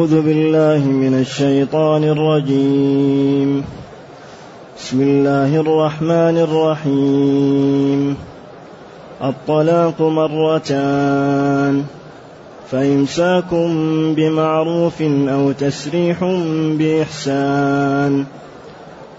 أعوذ بالله من الشيطان الرجيم. بسم الله الرحمن الرحيم. الطلاق مرتان. فإمساك بمعروف أو تسريح بإحسان.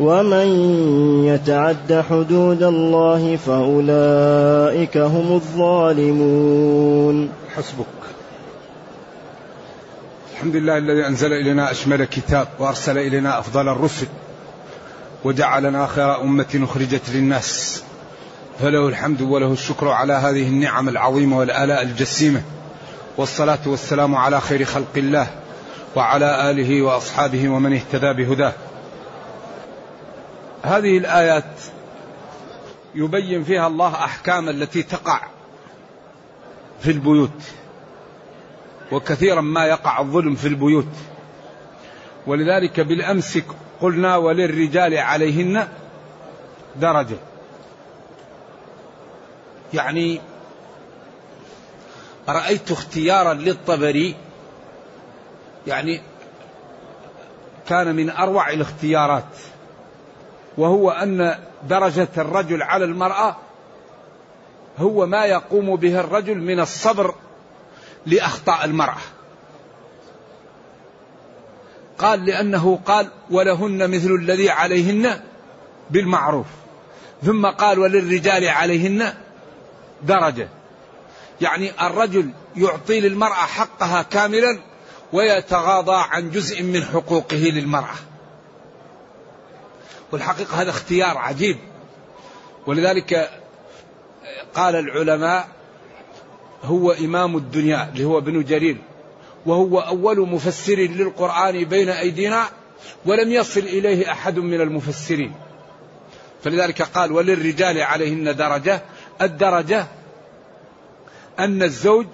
ومن يتعد حدود الله فأولئك هم الظالمون. حسبك. الحمد لله الذي أنزل إلينا أشمل كتاب وأرسل إلينا أفضل الرسل وجعلنا خير أمة أخرجت للناس. فله الحمد وله الشكر على هذه النعم العظيمة والآلاء الجسيمة. والصلاة والسلام على خير خلق الله وعلى آله وأصحابه ومن اهتدى بهداه. هذه الآيات يبين فيها الله أحكام التي تقع في البيوت وكثيرا ما يقع الظلم في البيوت. ولذلك بالأمس قلنا وللرجال عليهن درجة. يعني رأيت اختيارا للطبري يعني كان من أروع الاختيارات. وهو أن درجة الرجل على المرأة هو ما يقوم به الرجل من الصبر لأخطاء المرأة. قال لأنه قال ولهن مثل الذي عليهن بالمعروف. ثم قال وللرجال عليهن درجة. يعني الرجل يعطي للمرأة حقها كاملا ويتغاضى عن جزء من حقوقه للمرأة. والحقيقة هذا اختيار عجيب. ولذلك قال العلماء هو إمام الدنيا اللي هو ابن جرير وهو أول مفسر للقرآن بين أيدينا ولم يصل إليه أحد من المفسرين. فلذلك قال وللرجال عليهن درجة الدرجة أن الزوج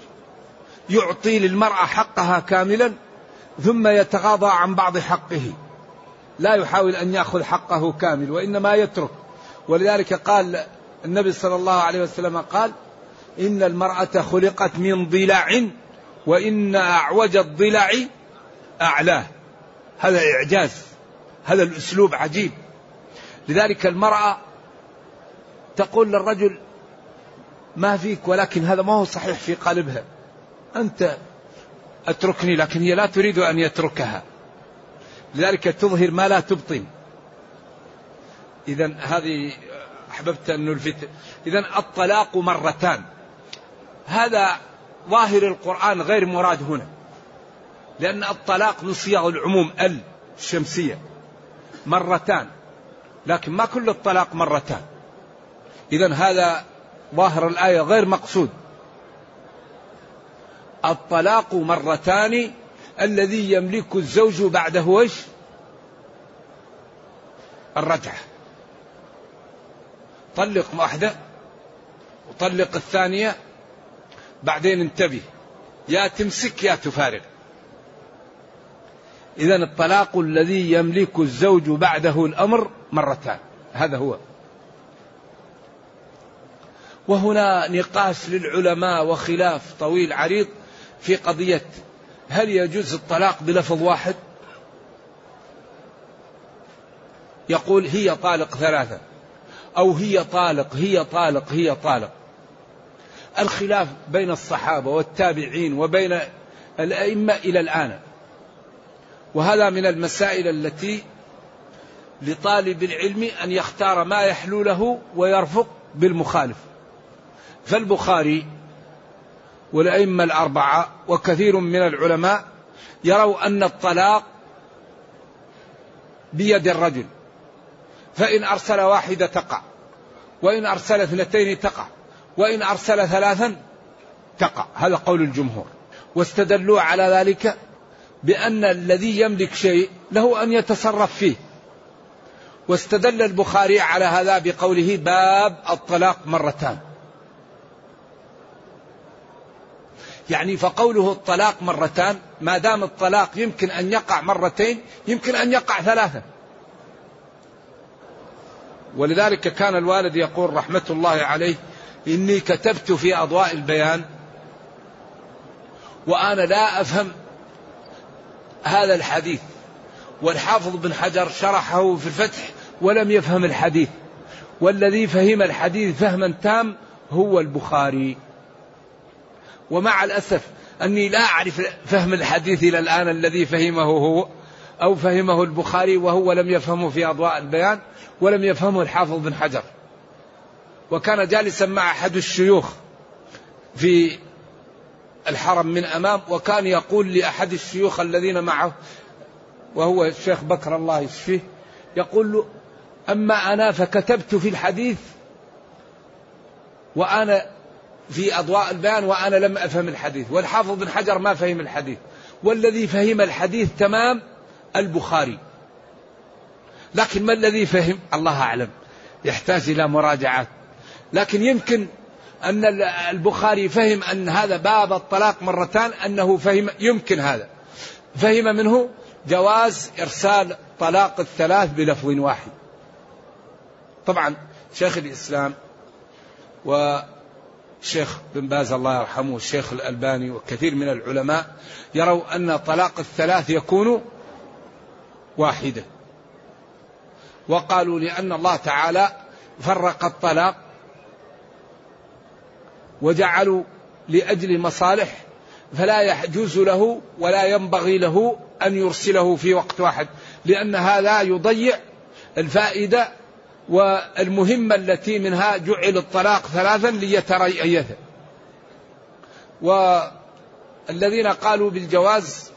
يعطي للمرأة حقها كاملا ثم يتغاضى عن بعض حقه. لا يحاول أن يأخذ حقه كامل وإنما يترك. ولذلك قال النبي صلى الله عليه وسلم قال إن المرأة خلقت من ضلع وإن أعوج الضلع أعلاه. هذا إعجاز هذا الأسلوب عجيب. لذلك المرأة تقول للرجل ما فيك ولكن هذا ما هو صحيح في قلبها. أنت أتركني لكن هي لا تريد أن يتركها. لذلك تظهر ما لا تبطن. إذا هذه أحببت أن نلفت. إذا الطلاق مرتان. هذا ظاهر القرآن غير مراد هنا. لأن الطلاق من صيغ العموم ال الشمسية. مرتان. لكن ما كل الطلاق مرتان. إذا هذا ظاهر الآية غير مقصود. الطلاق مرتان الذي يملك الزوج بعده وش؟ الرجعة طلق واحدة وطلق الثانية بعدين انتبه. يا تمسك يا تفارق. إذا الطلاق الذي يملك الزوج بعده الأمر مرتان. هذا هو. وهنا نقاش للعلماء وخلاف طويل عريض في قضية هل يجوز الطلاق بلفظ واحد؟ يقول هي طالق ثلاثة أو هي طالق هي طالق هي طالق. الخلاف بين الصحابة والتابعين وبين الأئمة إلى الآن. وهذا من المسائل التي لطالب العلم أن يختار ما يحلو له ويرفق بالمخالف. فالبخاري والأئمة الأربعة وكثير من العلماء يروا أن الطلاق بيد الرجل فإن أرسل واحدة تقع وإن أرسل اثنتين تقع وإن أرسل ثلاثا تقع. هذا قول الجمهور. واستدلوا على ذلك بأن الذي يملك شيء له أن يتصرف فيه. واستدل البخاري على هذا بقوله باب الطلاق مرتان. يعني فقوله الطلاق مرتان ما دام الطلاق يمكن أن يقع مرتين يمكن أن يقع ثلاثة. ولذلك كان الوالد يقول رحمة الله عليه إني كتبت في أضواء البيان وأنا لا أفهم هذا الحديث. والحافظ بن حجر شرحه في الفتح ولم يفهم الحديث. والذي فهم الحديث فهما تام هو البخاري. ومع الأسف أني لا أعرف فهم الحديث إلى الآن الذي فهمه هو أو فهمه البخاري وهو لم يفهمه في أضواء البيان ولم يفهمه الحافظ بن حجر. وكان جالسا مع أحد الشيوخ في الحرم من أمام وكان يقول لأحد الشيوخ الذين معه وهو الشيخ بكر الله يشفيه يقول له أما أنا فكتبت في الحديث وأنا في أضواء البيان وأنا لم أفهم الحديث والحافظ بن حجر ما فهم الحديث والذي فهم الحديث تمام؟ البخاري. لكن ما الذي فهم؟ الله أعلم. يحتاج إلى مراجعات. لكن يمكن أن البخاري فهم أن هذا باب الطلاق مرتان أنه فهم يمكن هذا. فهم منه جواز إرسال طلاق الثلاث بلفظ واحد. طبعا شيخ الإسلام وشيخ بن باز الله يرحمه الشيخ الألباني وكثير من العلماء يروا أن طلاق الثلاث يكون واحدة. وقالوا لأن الله تعالى فرق الطلاق وجعلوا لأجل مصالح فلا يجوز له ولا ينبغي له أن يرسله في وقت واحد لأن هذا يضيع الفائدة والمهمة التي منها جعل الطلاق ثلاثا ليتريث. والذين قالوا بالجواز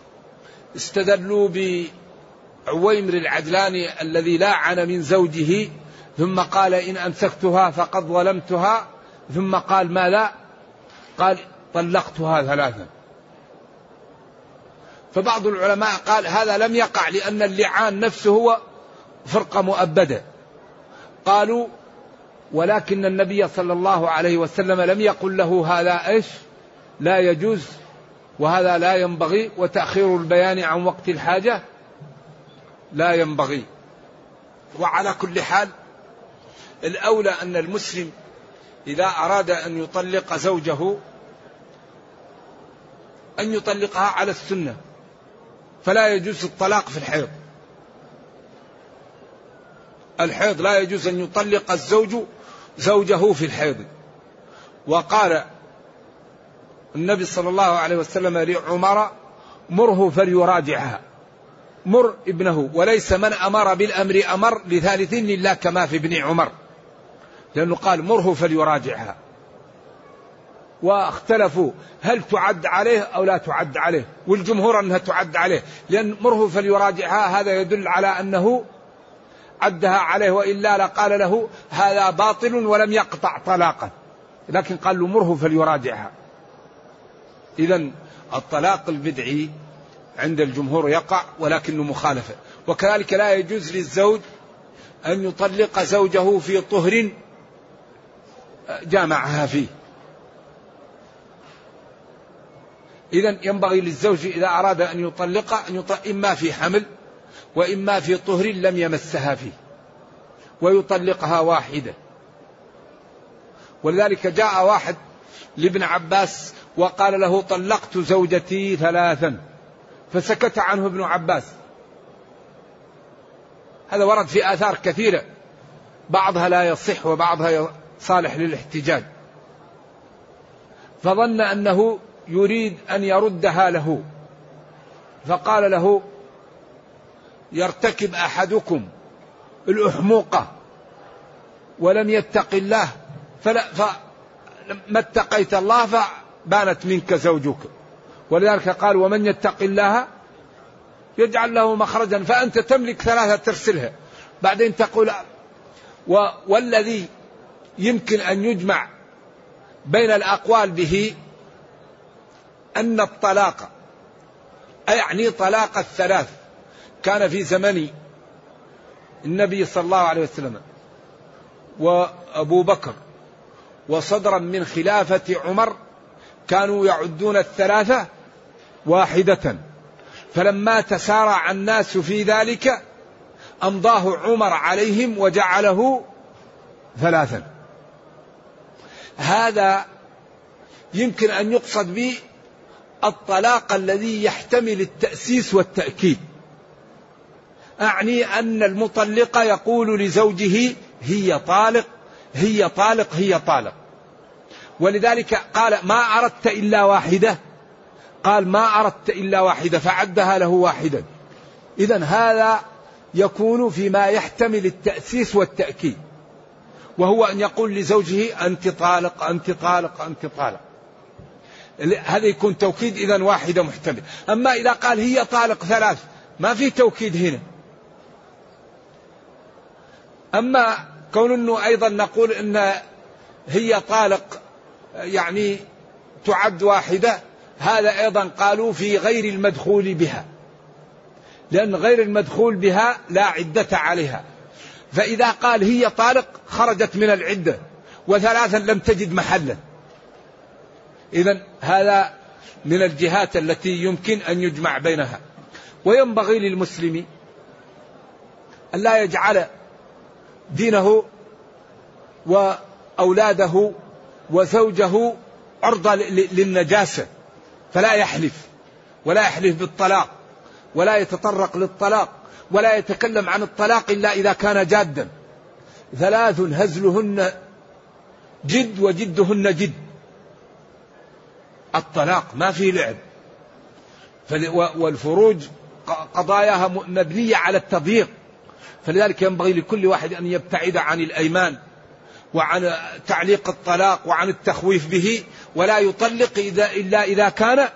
استدلوا بعويمر العدلاني الذي لاعن من زوجه ثم قال إن أمسكتها فقد ظلمتها ثم قال ما لا قال طلقتها ثلاثا. فبعض العلماء قال هذا لم يقع لأن اللعان نفسه هو فرقة مؤبدة. قالوا ولكن النبي صلى الله عليه وسلم لم يقل له هذا إيش لا يجوز وهذا لا ينبغي وتأخير البيان عن وقت الحاجة لا ينبغي. وعلى كل حال الأولى أن المسلم إذا أراد أن يطلق زوجه أن يطلقها على السنة فلا يجوز الطلاق في الحيض. الحيض لا يجوز أن يطلق الزوج زوجه في الحيض. وقال النبي صلى الله عليه وسلم لعمر مره فليراجعها. مر ابنه وليس من أمر بالأمر أمر لثالث إلا كما في ابن عمر. لأنه قال مره فليراجعها. واختلفوا هل تعد عليه أو لا تعد عليه والجمهور أنها تعد عليه لأن مره فليراجعها هذا يدل على أنه عدها عليه وإلا لقال له هذا باطل ولم يقطع طلاقا. لكن قال له مره فليراجعها. إذا الطلاق البدعي عند الجمهور يقع ولكنه مخالفة وكذلك لا يجوز للزوج أن يطلق زوجه في طهر جامعها فيه. إذا ينبغي للزوج إذا أراد أن يطلقها أن يطلق إما في حمل وإما في طهر لم يمسها فيه ويطلقها واحدة. ولذلك جاء واحد لابن عباس وقال له طلقت زوجتي ثلاثا فسكت عنه ابن عباس. هذا ورد في آثار كثيرة بعضها لا يصح وبعضها صالح للاحتجاج. فظن أنه يريد أن يردها له فقال له يرتكب أحدكم الأحموقة ولم يتق الله فلا فما اتقيت الله فبانت منك زوجك. ولذلك قال ومن يتق الله يجعل له مخرجا فأنت تملك ثلاثة ترسلها. بعدين تقول والذي يمكن أن يجمع بين الأقوال به أن الطلاق أعني طلاق الثلاث كان في زمن النبي صلى الله عليه وسلم وأبو بكر وصدرا من خلافة عمر كانوا يعدون الثلاثة واحدة. فلما تسارع الناس في ذلك أمضاه عمر عليهم وجعله ثلاثا. هذا يمكن أن يقصد به الطلاق الذي يحتمل التأسيس والتأكيد. أعني أن المطلق يقول لزوجه هي طالق هي طالق هي طالق. ولذلك قال ما أردت إلا واحدة قال ما أردت إلا واحدة فعدها له واحدا. إذا هذا يكون فيما يحتمل التأسيس والتأكيد. وهو أن يقول لزوجه أنت طالق أنت طالق أنت طالق. هذا يكون توكيد إذا واحدة محتمل. أما إذا قال هي طالق ثلاث ما في توكيد هنا. أما كون أنه أيضا نقول أن هي طالق يعني تعد واحدة هذا أيضا قالوا في غير المدخول بها. لأن غير المدخول بها لا عدة عليها. فإذا قال هي طالق خرجت من العدة وثلاثا لم تجد محلا. إذا هذا من الجهات التي يمكن أن يجمع بينها. وينبغي للمسلم أن لا يجعل دينه وأولاده وزوجه عرضة للنجاسة فلا يحلف ولا يحلف بالطلاق ولا يتطرق للطلاق ولا يتكلم عن الطلاق إلا إذا كان جادا. ثلاث هزلهن جد وجدهن جد. الطلاق ما في لعب. والفروج قضاياها مبنية على التضييق. فلذلك ينبغي لكل واحد أن يبتعد عن الأيمان وعن تعليق الطلاق وعن التخويف به ولا يطلق إذا إلا إذا كان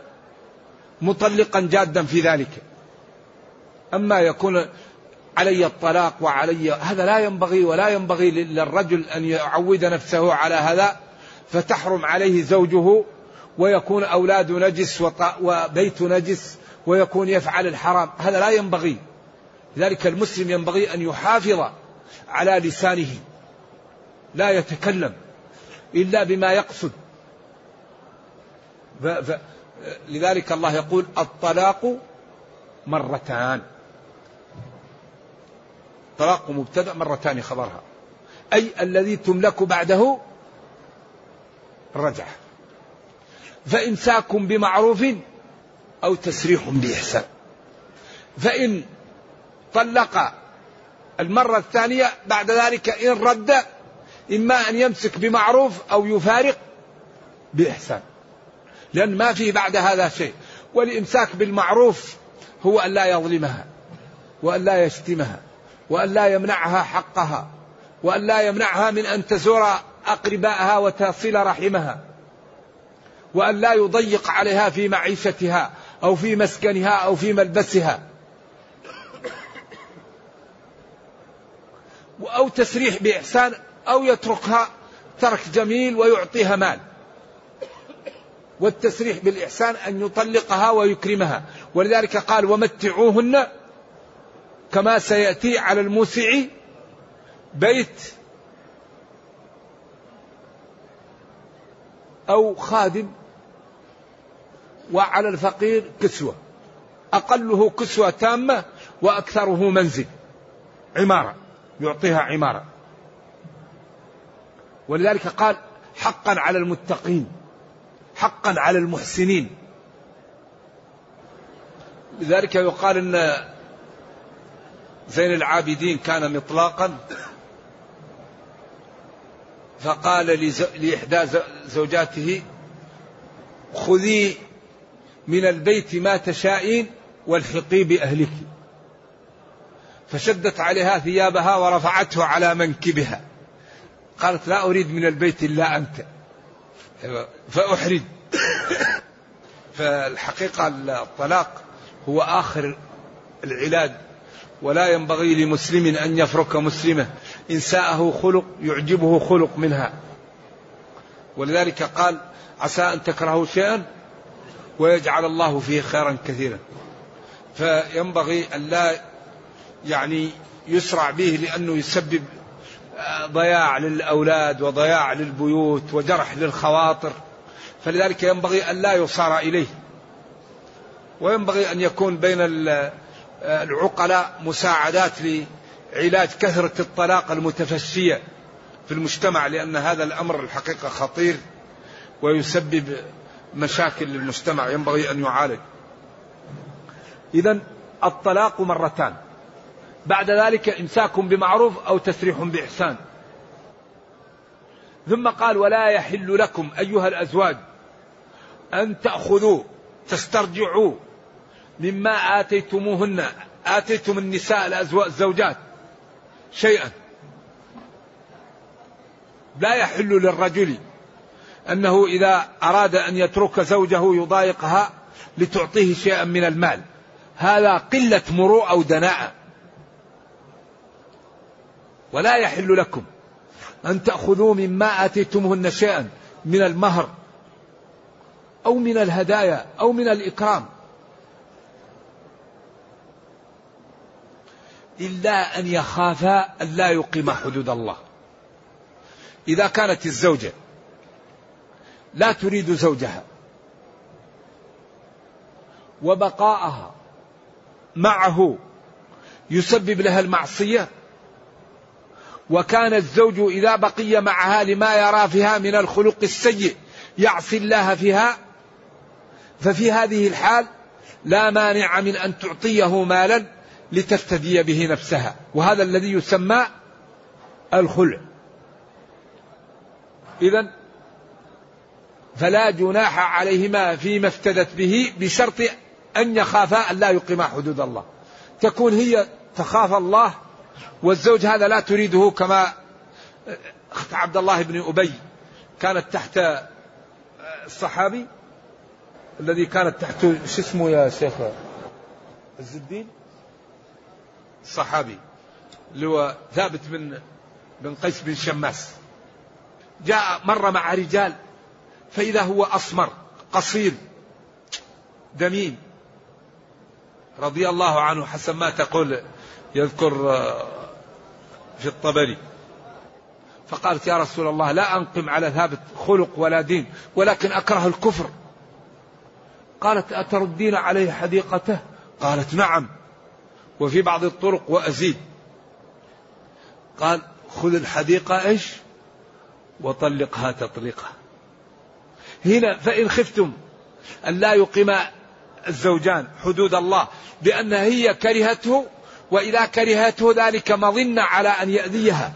مطلقا جادا في ذلك. أما يكون علي الطلاق وعلي هذا لا ينبغي ولا ينبغي للرجل أن يعود نفسه على هذا فتحرم عليه زوجه ويكون أولاد نجس وبيت نجس ويكون يفعل الحرام. هذا لا ينبغي. لذلك المسلم ينبغي أن يحافظ على لسانه لا يتكلم إلا بما يقصد. ف... ف... لذلك الله يقول الطلاق مرتان. طلاق مبتدأ مرتان خبرها. أي الذي تملك بعده الرجعه فإمساك بمعروف أو تسريح بإحسان. فإن طلق المرة الثانية بعد ذلك إن رد إما أن يمسك بمعروف أو يفارق بإحسان. لأن ما في بعد هذا شيء. والإمساك بالمعروف هو أن لا يظلمها وأن لا يشتمها وأن لا يمنعها حقها وأن لا يمنعها من أن تزور أقربائها وتصل رحمها وأن لا يضيق عليها في معيشتها أو في مسكنها أو في ملبسها. أو تسريح بإحسان أو يتركها ترك جميل ويعطيها مال. والتسريح بالإحسان أن يطلقها ويكرمها. ولذلك قال ومتعوهن كما سيأتي على الموسع بيت أو خادم وعلى الفقير كسوة. أقله كسوة تامة وأكثره منزل عمارة. يعطيها عمارة. ولذلك قال حقا على المتقين حقا على المحسنين. لذلك يقال إن زين العابدين كان مطلاقا. فقال لإحدى زوجاته خذي من البيت ما تشائين والحقي بأهلك. فشدت عليها ثيابها ورفعته على منكبها. قالت لا أريد من البيت إلا أنت. فأحرج. فالحقيقة الطلاق هو آخر العلاج. ولا ينبغي لمسلم أن يفرك مسلمة. إن ساءه خلق يعجبه خلق منها. ولذلك قال عسى أن تكرهوا شيئا ويجعل الله فيه خيرا كثيرا. فينبغي أن لا يعني يسرع به لأنه يسبب ضياع للأولاد وضياع للبيوت وجرح للخواطر. فلذلك ينبغي أن لا يصار إليه. وينبغي أن يكون بين العقلاء مساعدات لعلاج كثرة الطلاق المتفشية في المجتمع لأن هذا الأمر الحقيقة خطير ويسبب مشاكل للمجتمع ينبغي أن يعالج. إذا الطلاق مرتان. بعد ذلك إمساك بمعروف أو تسريح بإحسان. ثم قال ولا يحل لكم أيها الأزواج أن تأخذوا تسترجعوا مما آتيتموهن آتيتم النساء الزوجات شيئا. لا يحل للرجل أنه إذا أراد أن يترك زوجه يضايقها لتعطيه شيئا من المال. هذا قلة مروءة أو دناءة. ولا يحل لكم أن تأخذوا مما آتيتمهن شيئا من المهر أو من الهدايا أو من الإكرام. إلا أن يخافا أن لا يقيم حدود الله. إذا كانت الزوجة لا تريد زوجها وبقاءها معه يسبب لها المعصية وكان الزوج إذا بقي معها لما يرى فيها من الخلق السيء يعصي الله فيها ففي هذه الحال لا مانع من أن تعطيه مالا لتفتدي به نفسها. وهذا الذي يسمى الخلع. إذا فلا جناح عليهما فيما افتدت به بشرط أن يخافا أن لا يقيما حدود الله. تكون هي تخاف الله والزوج هذا لا تريده كما أخت عبد الله بن أبي كانت تحت الصحابي الذي كانت تحت شو اسمه يا شيخ؟ عز الدين الصحابي اللي هو ثابت بن بن قيس بن شماس. جاء مر مع رجال فإذا هو أسمر قصير دميم رضي الله عنه حسب ما تقول يذكر في الطبري. فقالت يا رسول الله لا أنقم على ثابت خلق ولا دين ولكن أكره الكفر. قالت أتردين عليه حديقته؟ قالت نعم وفي بعض الطرق وأزيد. قال خذ الحديقة إيش؟ وطلقها تطليقها. هنا فإن خفتم أن لا يقيم الزوجان حدود الله بأن هي كرهته وإذا كرهته ذلك مظنة على أن يأذيها.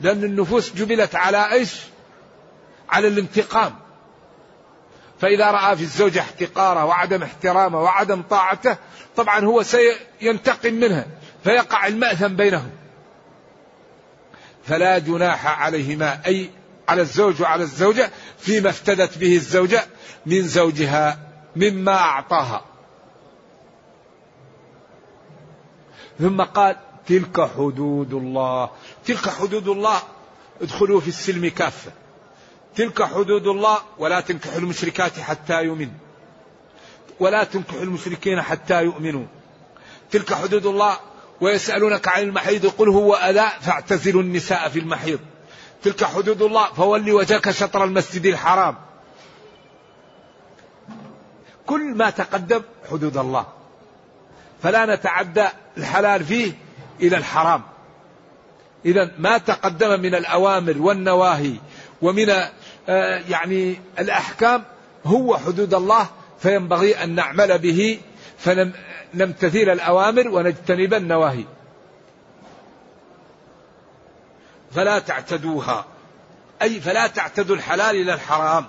لأن النفوس جبلت على إيش؟ على الانتقام. فإذا رأى في الزوجة احتقاره وعدم احترامه وعدم طاعته طبعا هو سينتقم منها فيقع المأثم بينهم. فلا جناح عليهما أي على الزوج وعلى الزوجة فيما افتدت به الزوجة من زوجها مما أعطاها. ثم قال تلك حدود الله. تلك حدود الله ادخلوا في السلم كافة. تلك حدود الله ولا تنكحوا المشركات حتى يؤمنوا. ولا تنكحوا المشركين حتى يؤمنوا. تلك حدود الله ويسألونك عن المحيض قل هو أذى فاعتزلوا النساء في المحيض. تلك حدود الله فولي وجهك شطر المسجد الحرام. كل ما تقدم حدود الله. فلا نتعدى الحلال فيه إلى الحرام. إذا ما تقدم من الأوامر والنواهي ومن آه، يعني الأحكام هو حدود الله فينبغي أن نعمل به فنمتثل الأوامر ونجتنب النواهي. فلا تعتدوها أي فلا تعتدوا الحلال إلى الحرام.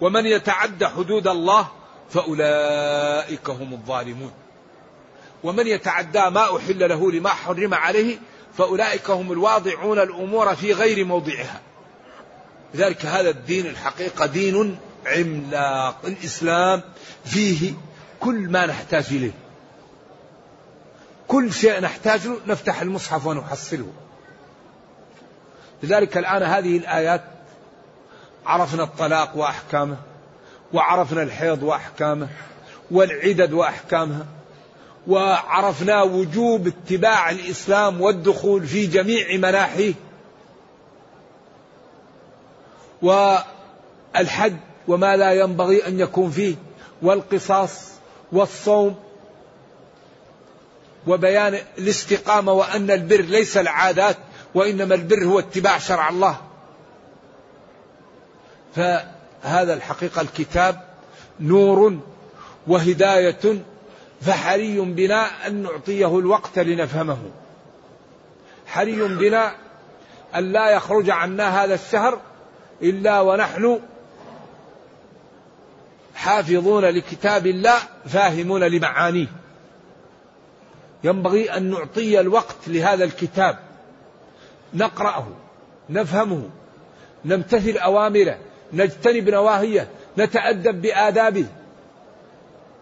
ومن يتعد حدود الله فأولئك هم الظالمون. ومن يتعدى ما أحل له لما حرم عليه فأولئك هم الواضعون الأمور في غير موضعها. لذلك هذا الدين الحقيقة دين عملاق. الإسلام فيه كل ما نحتاج إليه. كل شيء نحتاجه نفتح المصحف ونحصله. لذلك الآن هذه الآيات عرفنا الطلاق وأحكامه وعرفنا الحيض وأحكامه والعدد وأحكامها وعرفنا وجوب اتباع الإسلام والدخول في جميع مناحيه. والحج وما لا ينبغي أن يكون فيه والقصاص والصوم وبيان الاستقامة وأن البر ليس العادات وإنما البر هو اتباع شرع الله. فهذا الحقيقة الكتاب نور وهداية فحري بنا أن نعطيه الوقت لنفهمه. حري بنا أن لا يخرج عنا هذا الشهر إلا ونحن حافظون لكتاب الله فاهمون لمعانيه. ينبغي أن نعطي الوقت لهذا الكتاب. نقرأه نفهمه نمتثل أوامره نجتنب نواهيه نتأدب بآدابه.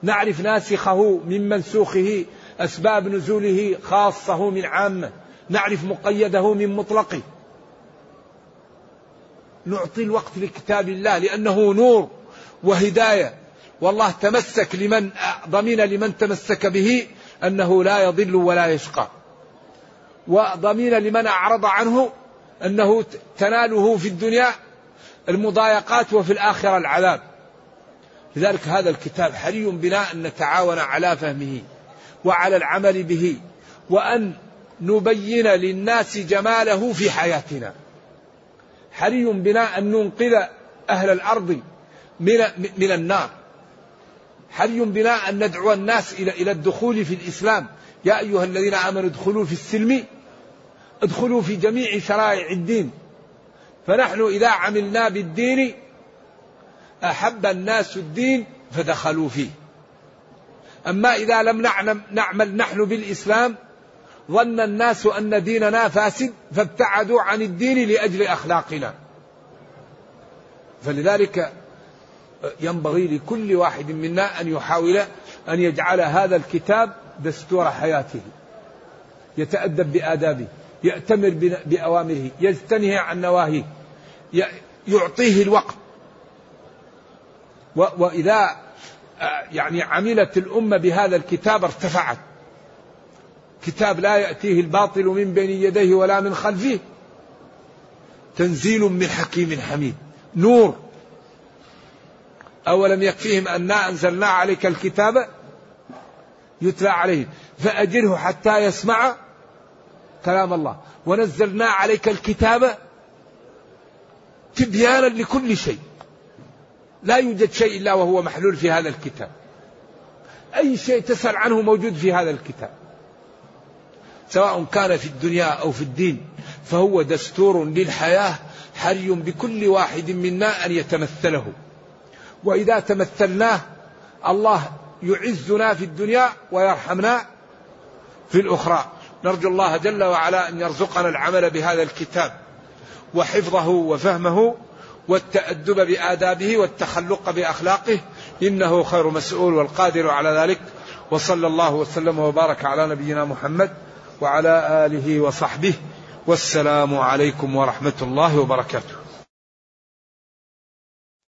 نعرف ناسخه من منسوخه أسباب نزوله خاصه من عامة نعرف مقيده من مطلقه نعطي الوقت لكتاب الله لأنه نور وهداية. والله تمسك لمن ضمن لمن تمسك به أنه لا يضل ولا يشقى. وضمين لمن أعرض عنه أنه تناله في الدنيا المضايقات وفي الآخرة العذاب. لذلك هذا الكتاب حري بنا أن نتعاون على فهمه وعلى العمل به وأن نبين للناس جماله في حياتنا. حري بنا أن ننقذ أهل الأرض من, من النار. حري بنا أن ندعو الناس إلى إلى الدخول في الإسلام. يا أيها الذين آمنوا ادخلوا في السلم. ادخلوا في جميع شرائع الدين. فنحن إذا عملنا بالدين أحب الناس الدين فدخلوا فيه. أما إذا لم نعلم نعمل نحن بالإسلام ظن الناس أن ديننا فاسد فابتعدوا عن الدين لأجل أخلاقنا. فلذلك ينبغي لكل واحد منا أن يحاول أن يجعل هذا الكتاب دستور حياته. يتأدب بآدابه يأتمر بأوامره يجتنه عن نواهيه يعطيه الوقت وإذا يعني عملت الأمة بهذا الكتاب ارتفعت. كتاب لا يأتيه الباطل من بين يديه ولا من خلفه. تنزيل من حكيم حميد. نور. أولم يكفيهم أنا أنزلنا عليك الكتاب يتلى عليه فأجره حتى يسمع كلام الله. ونزلنا عليك الكتاب تبيانا لكل شيء. لا يوجد شيء إلا وهو محلول في هذا الكتاب. أي شيء تسأل عنه موجود في هذا الكتاب. سواء كان في الدنيا أو في الدين فهو دستور للحياة حري بكل واحد منا أن يتمثله. وإذا تمثلناه الله يعزنا في الدنيا ويرحمنا في الأخرى. نرجو الله جل وعلا أن يرزقنا العمل بهذا الكتاب وحفظه وفهمه والتأدب بآدابه والتخلق بأخلاقه إنه خير مسؤول والقادر على ذلك. وصلى الله وسلم وبارك على نبينا محمد وعلى آله وصحبه. والسلام عليكم ورحمة الله وبركاته.